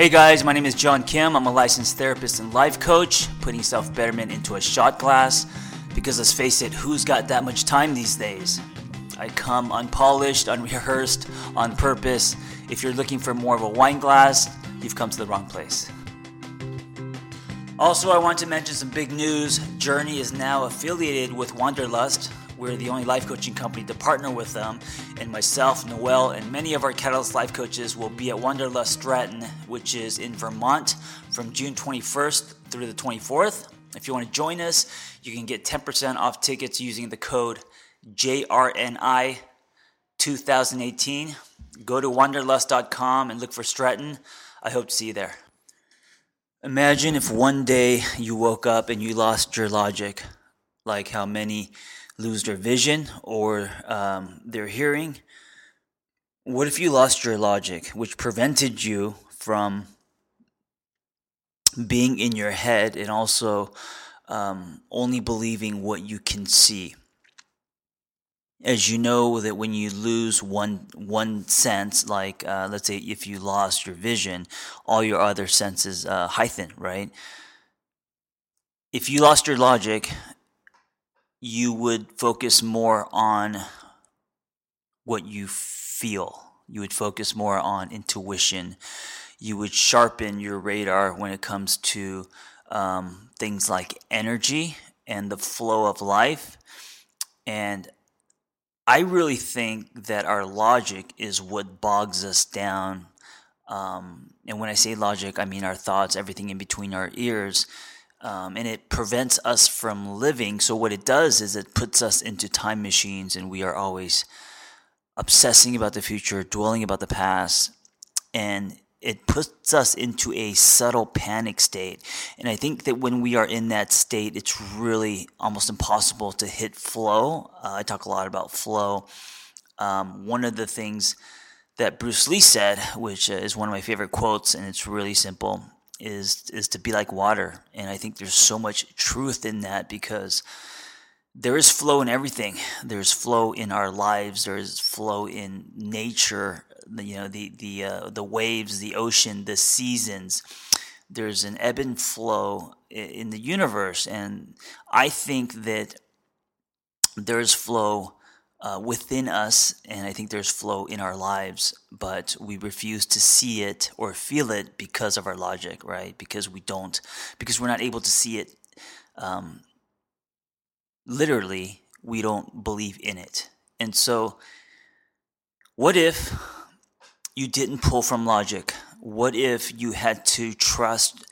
Hey guys, my name is John Kim. I'm a licensed therapist and life coach, putting self betterment into a shot glass. Because let's face it, who's got that much time these days? I come unpolished, unrehearsed, on purpose. If you're looking for more of a wine glass, you've come to the wrong place. Also, I want to mention some big news. Journey is now affiliated with Wanderlust. We're the only life coaching company to partner with them. And myself, Noel, and many of our Catalyst life coaches will be at Wanderlust Stratton, which is in Vermont from June 21st through the 24th. If you want to join us, you can get 10% off tickets using the code JRNI 2018. Go to wanderlust.com and look for Stratton. I hope to see you there. Imagine if one day you woke up and you lost your logic, like how many lose their vision or um, their hearing. What if you lost your logic, which prevented you from being in your head and also um, only believing what you can see? as you know that when you lose one one sense like uh, let's say if you lost your vision all your other senses uh, heighten right if you lost your logic you would focus more on what you feel you would focus more on intuition you would sharpen your radar when it comes to um, things like energy and the flow of life and I really think that our logic is what bogs us down. Um, and when I say logic, I mean our thoughts, everything in between our ears. Um, and it prevents us from living. So, what it does is it puts us into time machines, and we are always obsessing about the future, dwelling about the past. And it puts us into a subtle panic state. And I think that when we are in that state, it's really almost impossible to hit flow. Uh, I talk a lot about flow. Um, one of the things that Bruce Lee said, which is one of my favorite quotes, and it's really simple, is is to be like water. And I think there's so much truth in that because there is flow in everything. There's flow in our lives. There is flow in nature you know the the uh, the waves, the ocean, the seasons. There's an ebb and flow in the universe, and I think that there's flow uh, within us, and I think there's flow in our lives, but we refuse to see it or feel it because of our logic, right? Because we don't, because we're not able to see it. Um, literally, we don't believe in it, and so. What if you didn't pull from logic? What if you had to trust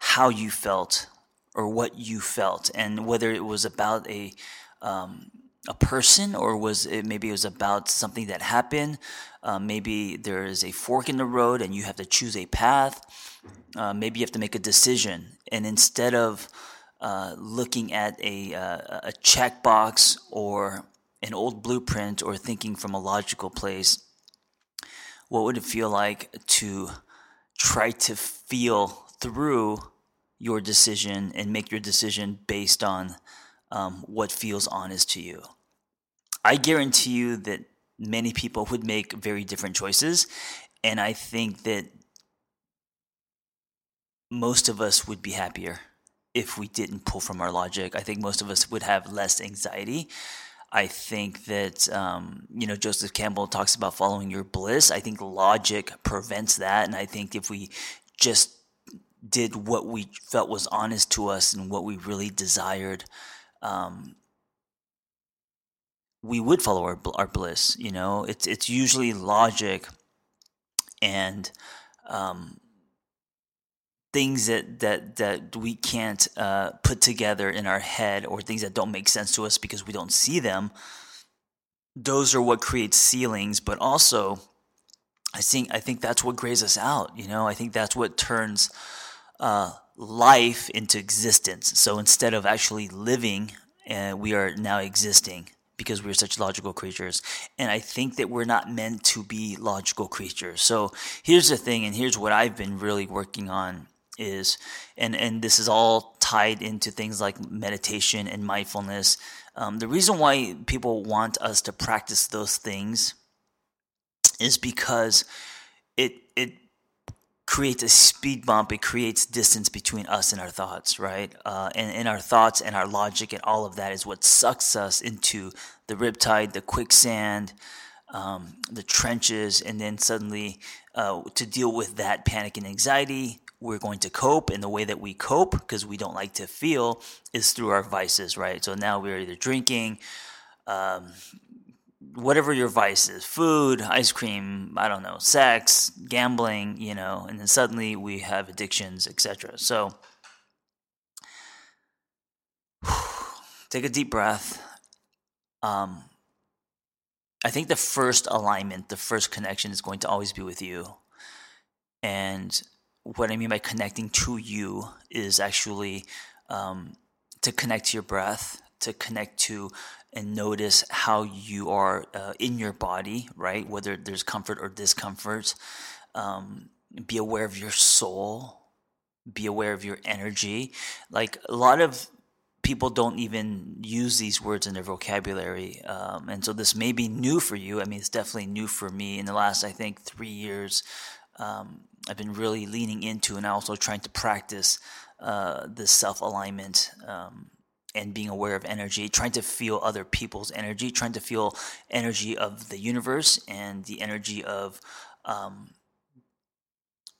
how you felt or what you felt, and whether it was about a um, a person or was it maybe it was about something that happened? Uh, maybe there is a fork in the road and you have to choose a path. Uh, maybe you have to make a decision, and instead of uh, looking at a uh, a checkbox or an old blueprint or thinking from a logical place, what would it feel like to try to feel through your decision and make your decision based on um, what feels honest to you? I guarantee you that many people would make very different choices. And I think that most of us would be happier if we didn't pull from our logic. I think most of us would have less anxiety I think that um, you know Joseph Campbell talks about following your bliss. I think logic prevents that, and I think if we just did what we felt was honest to us and what we really desired, um, we would follow our our bliss. You know, it's it's usually logic and um, things that that that we can't uh, put together in our head or things that don't make sense to us because we don't see them those are what create ceilings but also i think i think that's what grays us out you know i think that's what turns uh, life into existence so instead of actually living uh, we are now existing because we're such logical creatures. And I think that we're not meant to be logical creatures. So here's the thing, and here's what I've been really working on is and and this is all tied into things like meditation and mindfulness um, the reason why people want us to practice those things is because it it creates a speed bump. It creates distance between us and our thoughts, right? Uh, and, and our thoughts and our logic and all of that is what sucks us into the riptide, the quicksand, um, the trenches, and then suddenly uh, to deal with that panic and anxiety, we're going to cope. And the way that we cope, because we don't like to feel, is through our vices, right? So now we're either drinking, um, whatever your vice is food, ice cream, I don't know, sex, gambling, you know, and then suddenly we have addictions, etc. So take a deep breath. Um, I think the first alignment, the first connection is going to always be with you. And what I mean by connecting to you is actually um, to connect to your breath, to connect to and notice how you are uh, in your body, right? Whether there's comfort or discomfort. Um, be aware of your soul. Be aware of your energy. Like a lot of people don't even use these words in their vocabulary. Um, and so this may be new for you. I mean, it's definitely new for me in the last, I think, three years. Um, I've been really leaning into and also trying to practice uh, this self alignment um, and being aware of energy, trying to feel other people's energy, trying to feel energy of the universe and the energy of um,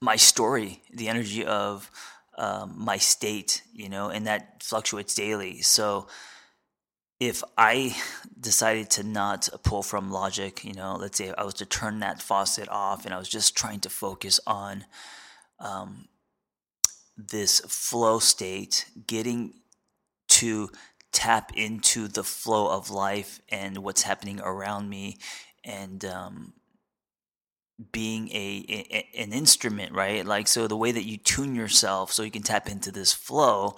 my story, the energy of um, my state, you know, and that fluctuates daily. So if I decided to not pull from logic, you know, let's say I was to turn that faucet off and I was just trying to focus on um, this flow state, getting to tap into the flow of life and what's happening around me and um, being a, a, an instrument right? Like so the way that you tune yourself so you can tap into this flow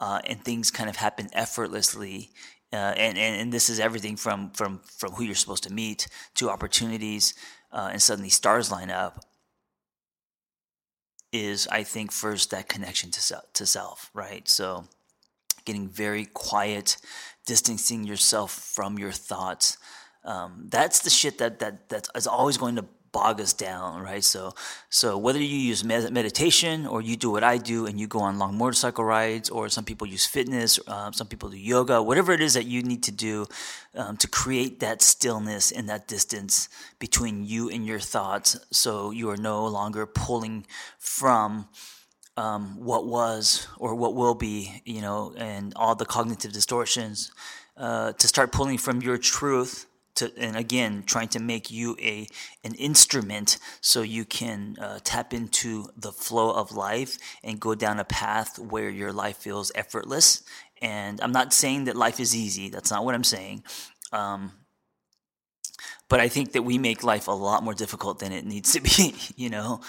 uh, and things kind of happen effortlessly uh, and, and and this is everything from from from who you're supposed to meet to opportunities uh, and suddenly stars line up is i think first that connection to self, to self right? So getting very quiet, distancing yourself from your thoughts. Um, that's the shit that that that is always going to bog us down, right? So, so whether you use med- meditation or you do what I do and you go on long motorcycle rides, or some people use fitness, uh, some people do yoga, whatever it is that you need to do um, to create that stillness and that distance between you and your thoughts, so you are no longer pulling from um, what was or what will be, you know, and all the cognitive distortions, uh, to start pulling from your truth to, and again, trying to make you a an instrument so you can uh, tap into the flow of life and go down a path where your life feels effortless. And I'm not saying that life is easy. That's not what I'm saying. Um, but I think that we make life a lot more difficult than it needs to be, you know.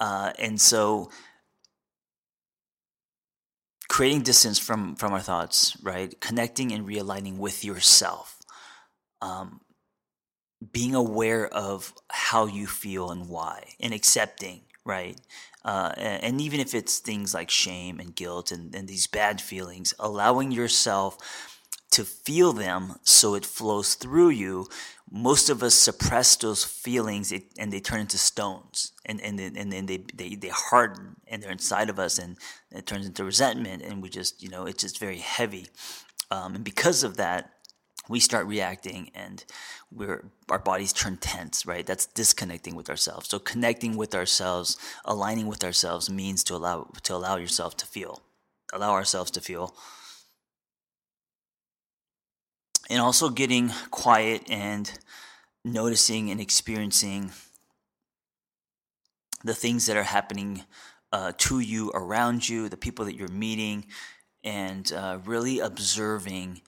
Uh, and so creating distance from from our thoughts, right? Connecting and realigning with yourself. Um, being aware of how you feel and why, and accepting, right? Uh, and, even if it's things like shame and guilt and, and these bad feelings, allowing yourself to feel them so it flows through you. Most of us suppress those feelings and they turn into stones and, and, and then they, they, they harden and they're inside of us and it turns into resentment and we just, you know, it's just very heavy. Um, and because of that, we start reacting and we're our bodies turn tense right that's disconnecting with ourselves so connecting with ourselves aligning with ourselves means to allow to allow yourself to feel allow ourselves to feel and also getting quiet and noticing and experiencing the things that are happening uh, to you, around you, the people that you're meeting, and uh, really observing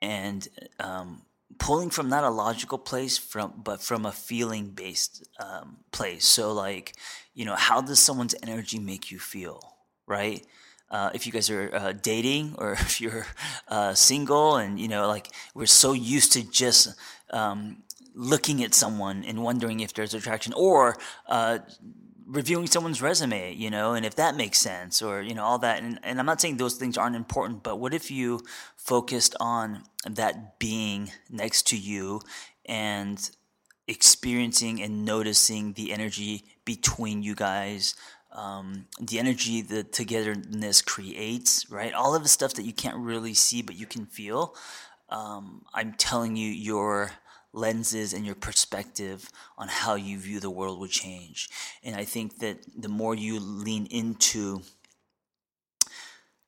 and um, pulling from not a logical place from but from a feeling based um, place. So like you know how does someone's energy make you feel right uh, if you guys are uh, dating or if you're uh, single and you know like we're so used to just um, looking at someone and wondering if there's attraction or uh, reviewing someone's resume you know and if that makes sense or you know all that. And, and i'm not saying those things aren't important but what if you focused on that being next to you and experiencing and noticing the energy between you guys um, the energy the togetherness creates, right? All of the stuff that you can't really see but you can feel. Um, I'm telling you, your lenses and your perspective on how you view the world would change. And I think that the more you lean into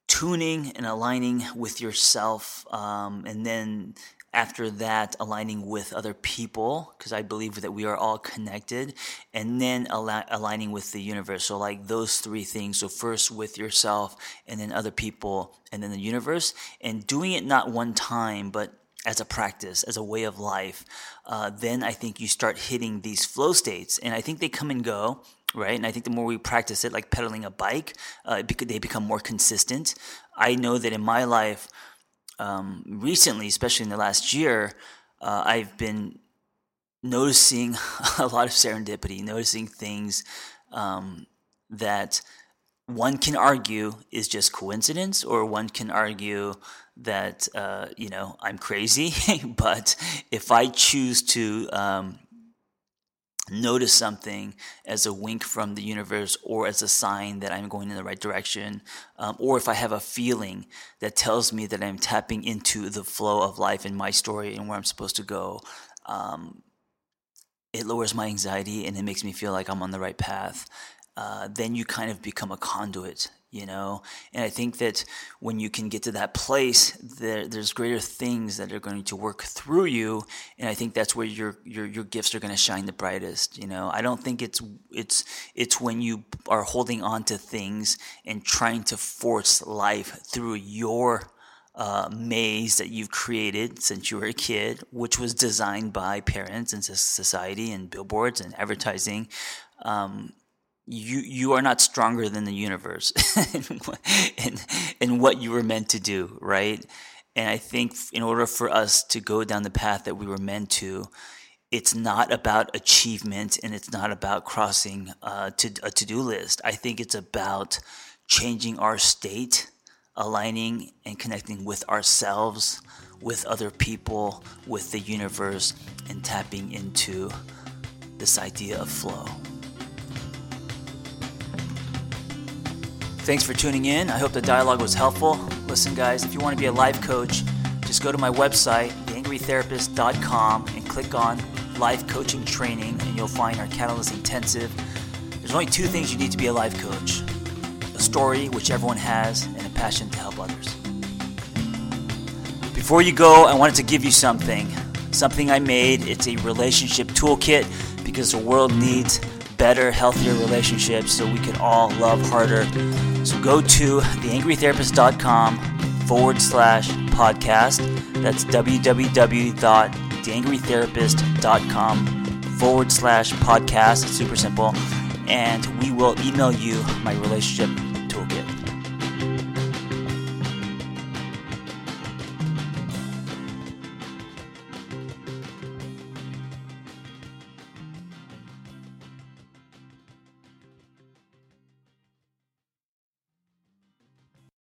tuning and aligning with yourself, um, and then after that aligning with other people because i believe that we are all connected and then al- aligning with the universe so like those three things so first with yourself and then other people and then the universe and doing it not one time but as a practice as a way of life uh, then i think you start hitting these flow states and i think they come and go right? And I think the more we practice it, like pedaling a bike, uh, they become more consistent. I know that in my life, um, recently, especially in the last year, uh, I've been noticing a lot of serendipity, noticing things um, that one can argue is just coincidence, or one can argue that uh, you know I'm crazy. but if I choose to um, notice something as a wink from the universe or as a sign that I'm going in the right direction, um, or if I have a feeling that tells me that I'm tapping into the flow of life in my story and where I'm supposed to go, um, it lowers my anxiety and it makes me feel like I'm on the right path. Uh, then you kind of become a conduit you know and i think that when you can get to that place there, there's greater things that are going to work through you and i think that's where your your, your gifts are going to shine the brightest you know i don't think it's it's it's when you are holding on to things and trying to force life through your uh, maze that you've created since you were a kid, which was designed by parents and society and billboards and advertising. Um, you you are not stronger than the universe in what you were meant to do, right? And I think in order for us to go down the path that we were meant to, it's not about achievement and it's not about crossing uh, to a to-do list. I think it's about changing our state, aligning and connecting with ourselves, with other people, with the universe, and tapping into this idea of flow. Thanks for tuning in. I hope the dialogue was helpful. Listen, guys, if you want to be a life coach, just go to my website, theangrytherapist.com, and click on Life Coaching Training, and you'll find our Catalyst Intensive. There's only two things you need to be a life coach a story, which everyone has, and a passion to help others. Before you go, I wanted to give you something. Something I made. It's a relationship toolkit because the world needs better, healthier relationships so we can all love harder. So go to theangrytherapist.com forward slash podcast. That's www.theangrytherapist.com forward slash podcast. It's super simple. And we will email you my relationship toolkit.